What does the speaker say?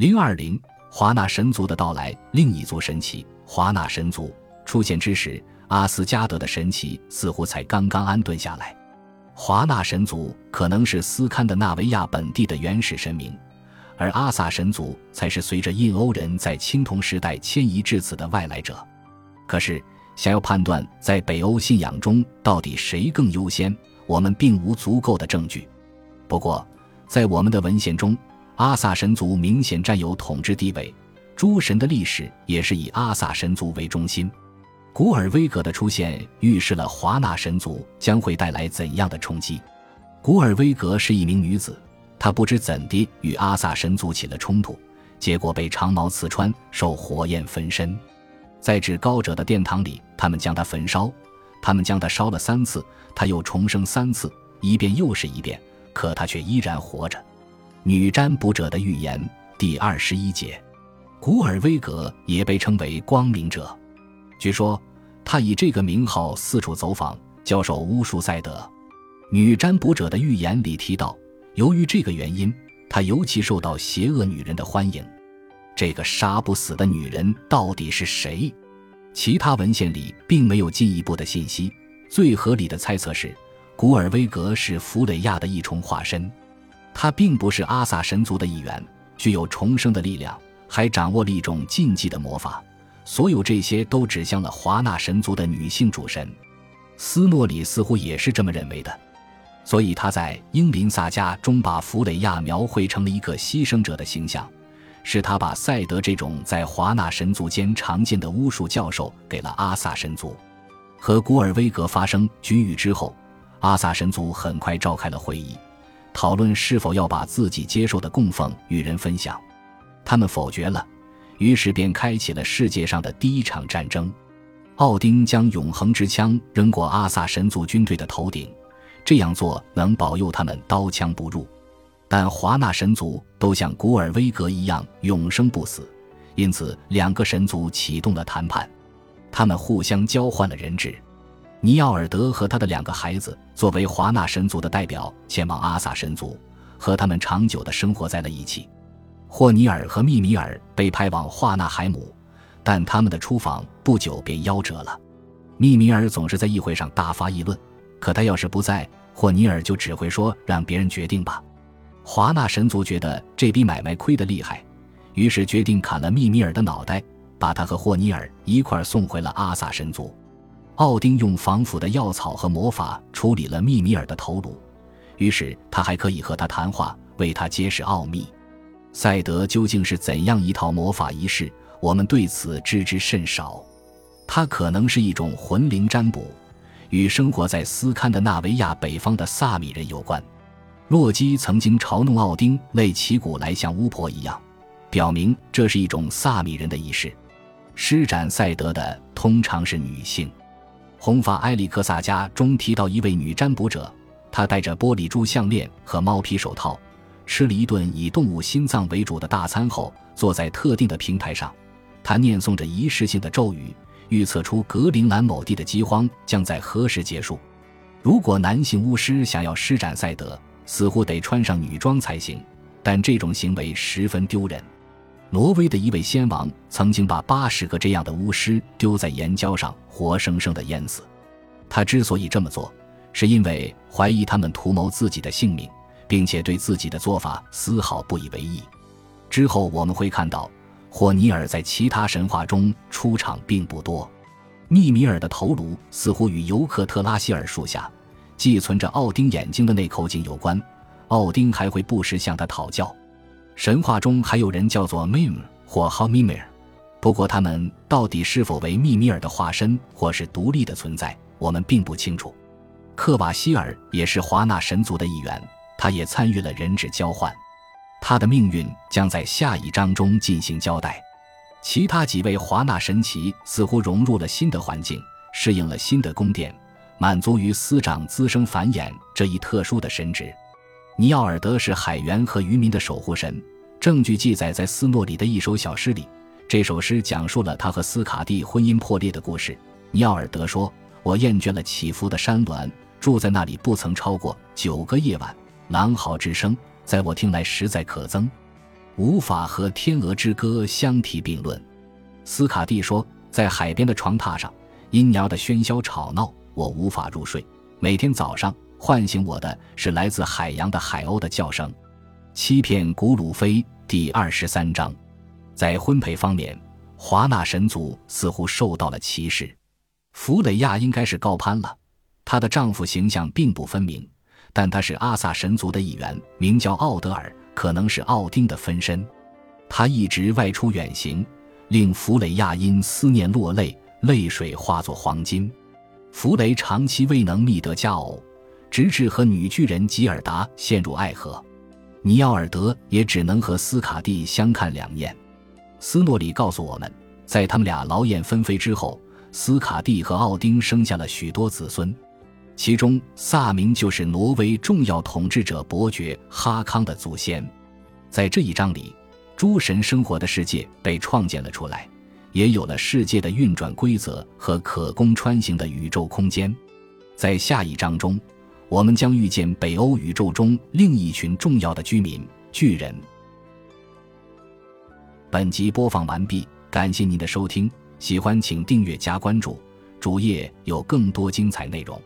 零二零华纳神族的到来，另一族神奇华纳神族出现之时，阿斯加德的神奇似乎才刚刚安顿下来。华纳神族可能是斯堪的纳维亚本地的原始神明，而阿萨神族才是随着印欧人在青铜时代迁移至此的外来者。可是，想要判断在北欧信仰中到底谁更优先，我们并无足够的证据。不过，在我们的文献中，阿萨神族明显占有统治地位，诸神的历史也是以阿萨神族为中心。古尔威格的出现预示了华纳神族将会带来怎样的冲击。古尔威格是一名女子，她不知怎地与阿萨神族起了冲突，结果被长矛刺穿，受火焰焚身。在至高者的殿堂里，他们将她焚烧，他们将她烧了三次，她又重生三次，一遍又是一遍，可她却依然活着。女占卜者的预言第二十一节，古尔威格也被称为光明者。据说，他以这个名号四处走访，教授巫术赛德。女占卜者的预言里提到，由于这个原因，他尤其受到邪恶女人的欢迎。这个杀不死的女人到底是谁？其他文献里并没有进一步的信息。最合理的猜测是，古尔威格是弗雷亚的一重化身。他并不是阿萨神族的一员，具有重生的力量，还掌握了一种禁忌的魔法。所有这些都指向了华纳神族的女性主神，斯诺里似乎也是这么认为的，所以他在《英林萨迦》中把弗雷亚描绘成了一个牺牲者的形象，是他把赛德这种在华纳神族间常见的巫术教授给了阿萨神族。和古尔威格发生局域之后，阿萨神族很快召开了会议，讨论是否要把自己接受的供奉与人分享，他们否决了。于是便开启了世界上的第一场战争。奥丁将永恒之枪扔过阿萨神族军队的头顶，这样做能保佑他们刀枪不入。但华纳神族都像古尔威格一样永生不死，因此两个神族启动了谈判。他们互相交换了人质。尼奥尔德和他的两个孩子作为华纳神族的代表前往阿萨神族，和他们长久地生活在了一起。霍尼尔和密米尔被派往华纳海姆，但他们的出访不久便夭折了。密米尔总是在议会上大发议论，可他要是不在，霍尼尔就只会说让别人决定吧。华纳神族觉得这笔买卖亏得厉害，于是决定砍了密米尔的脑袋，把他和霍尼尔一块送回了阿萨神族。奥丁用防腐的药草和魔法处理了密米尔的头颅，于是他还可以和他谈话，为他揭示奥秘。赛德究竟是怎样一套魔法仪式？我们对此知之甚少。它可能是一种魂灵占卜，与生活在斯堪的纳维亚北方的萨米人有关。洛基曾经嘲弄奥丁类旗鼓来像巫婆一样，表明这是一种萨米人的仪式。施展赛德的通常是女性。红发埃里克萨家中提到一位女占卜者，她戴着玻璃珠项链和猫皮手套。吃了一顿以动物心脏为主的大餐后，坐在特定的平台上，他念诵着仪式性的咒语，预测出格陵兰某地的饥荒将在何时结束。如果男性巫师想要施展赛德，似乎得穿上女装才行，但这种行为十分丢人。挪威的一位先王曾经把八十个这样的巫师丢在岩礁上，活生生的淹死。他之所以这么做，是因为怀疑他们图谋自己的性命。并且对自己的做法丝毫不以为意。之后我们会看到，霍尼尔在其他神话中出场并不多。密米尔的头颅似乎与尤克特拉希尔树下寄存着奥丁眼睛的那口井有关。奥丁还会不时向他讨教。神话中还有人叫做 Mim 或 h a m i m i r 不过他们到底是否为密米尔的化身或是独立的存在，我们并不清楚。克瓦希尔也是华纳神族的一员。他也参与了人质交换，他的命运将在下一章中进行交代。其他几位华纳神奇似乎融入了新的环境，适应了新的宫殿，满足于司长滋生繁衍这一特殊的神职。尼奥尔德是海员和渔民的守护神，证据记载在斯诺里的一首小诗里。这首诗讲述了他和斯卡蒂婚姻破裂的故事。尼奥尔德说：“我厌倦了起伏的山峦，住在那里不曾超过九个夜晚。”狼嚎之声，在我听来实在可憎。无法和《天鹅之歌》相提并论。斯卡蒂说，在海边的床榻上，音鸟的喧嚣吵闹，我无法入睡。每天早上唤醒我的是来自海洋的海鸥的叫声。欺骗古鲁菲第二十三章，在婚配方面，华纳神族似乎受到了歧视。弗雷亚应该是高攀了，她的丈夫形象并不分明，但他是阿萨神族的一员，名叫奥德尔，可能是奥丁的分身。他一直外出远行，令弗雷亚因思念落泪，泪水化作黄金。弗雷长期未能觅得佳偶，直至和女巨人吉尔达陷入爱河。尼奥尔德也只能和斯卡蒂相看两厌。斯诺里告诉我们，在他们俩劳燕分飞之后，斯卡蒂和奥丁生下了许多子孙，其中萨明就是挪威重要统治者伯爵哈康的祖先。在这一章里，诸神生活的世界被创建了出来，也有了世界的运转规则和可供穿行的宇宙空间。在下一章中。我们将遇见北欧宇宙中另一群重要的居民——巨人。本集播放完毕，感谢您的收听，喜欢请订阅加关注，主页有更多精彩内容。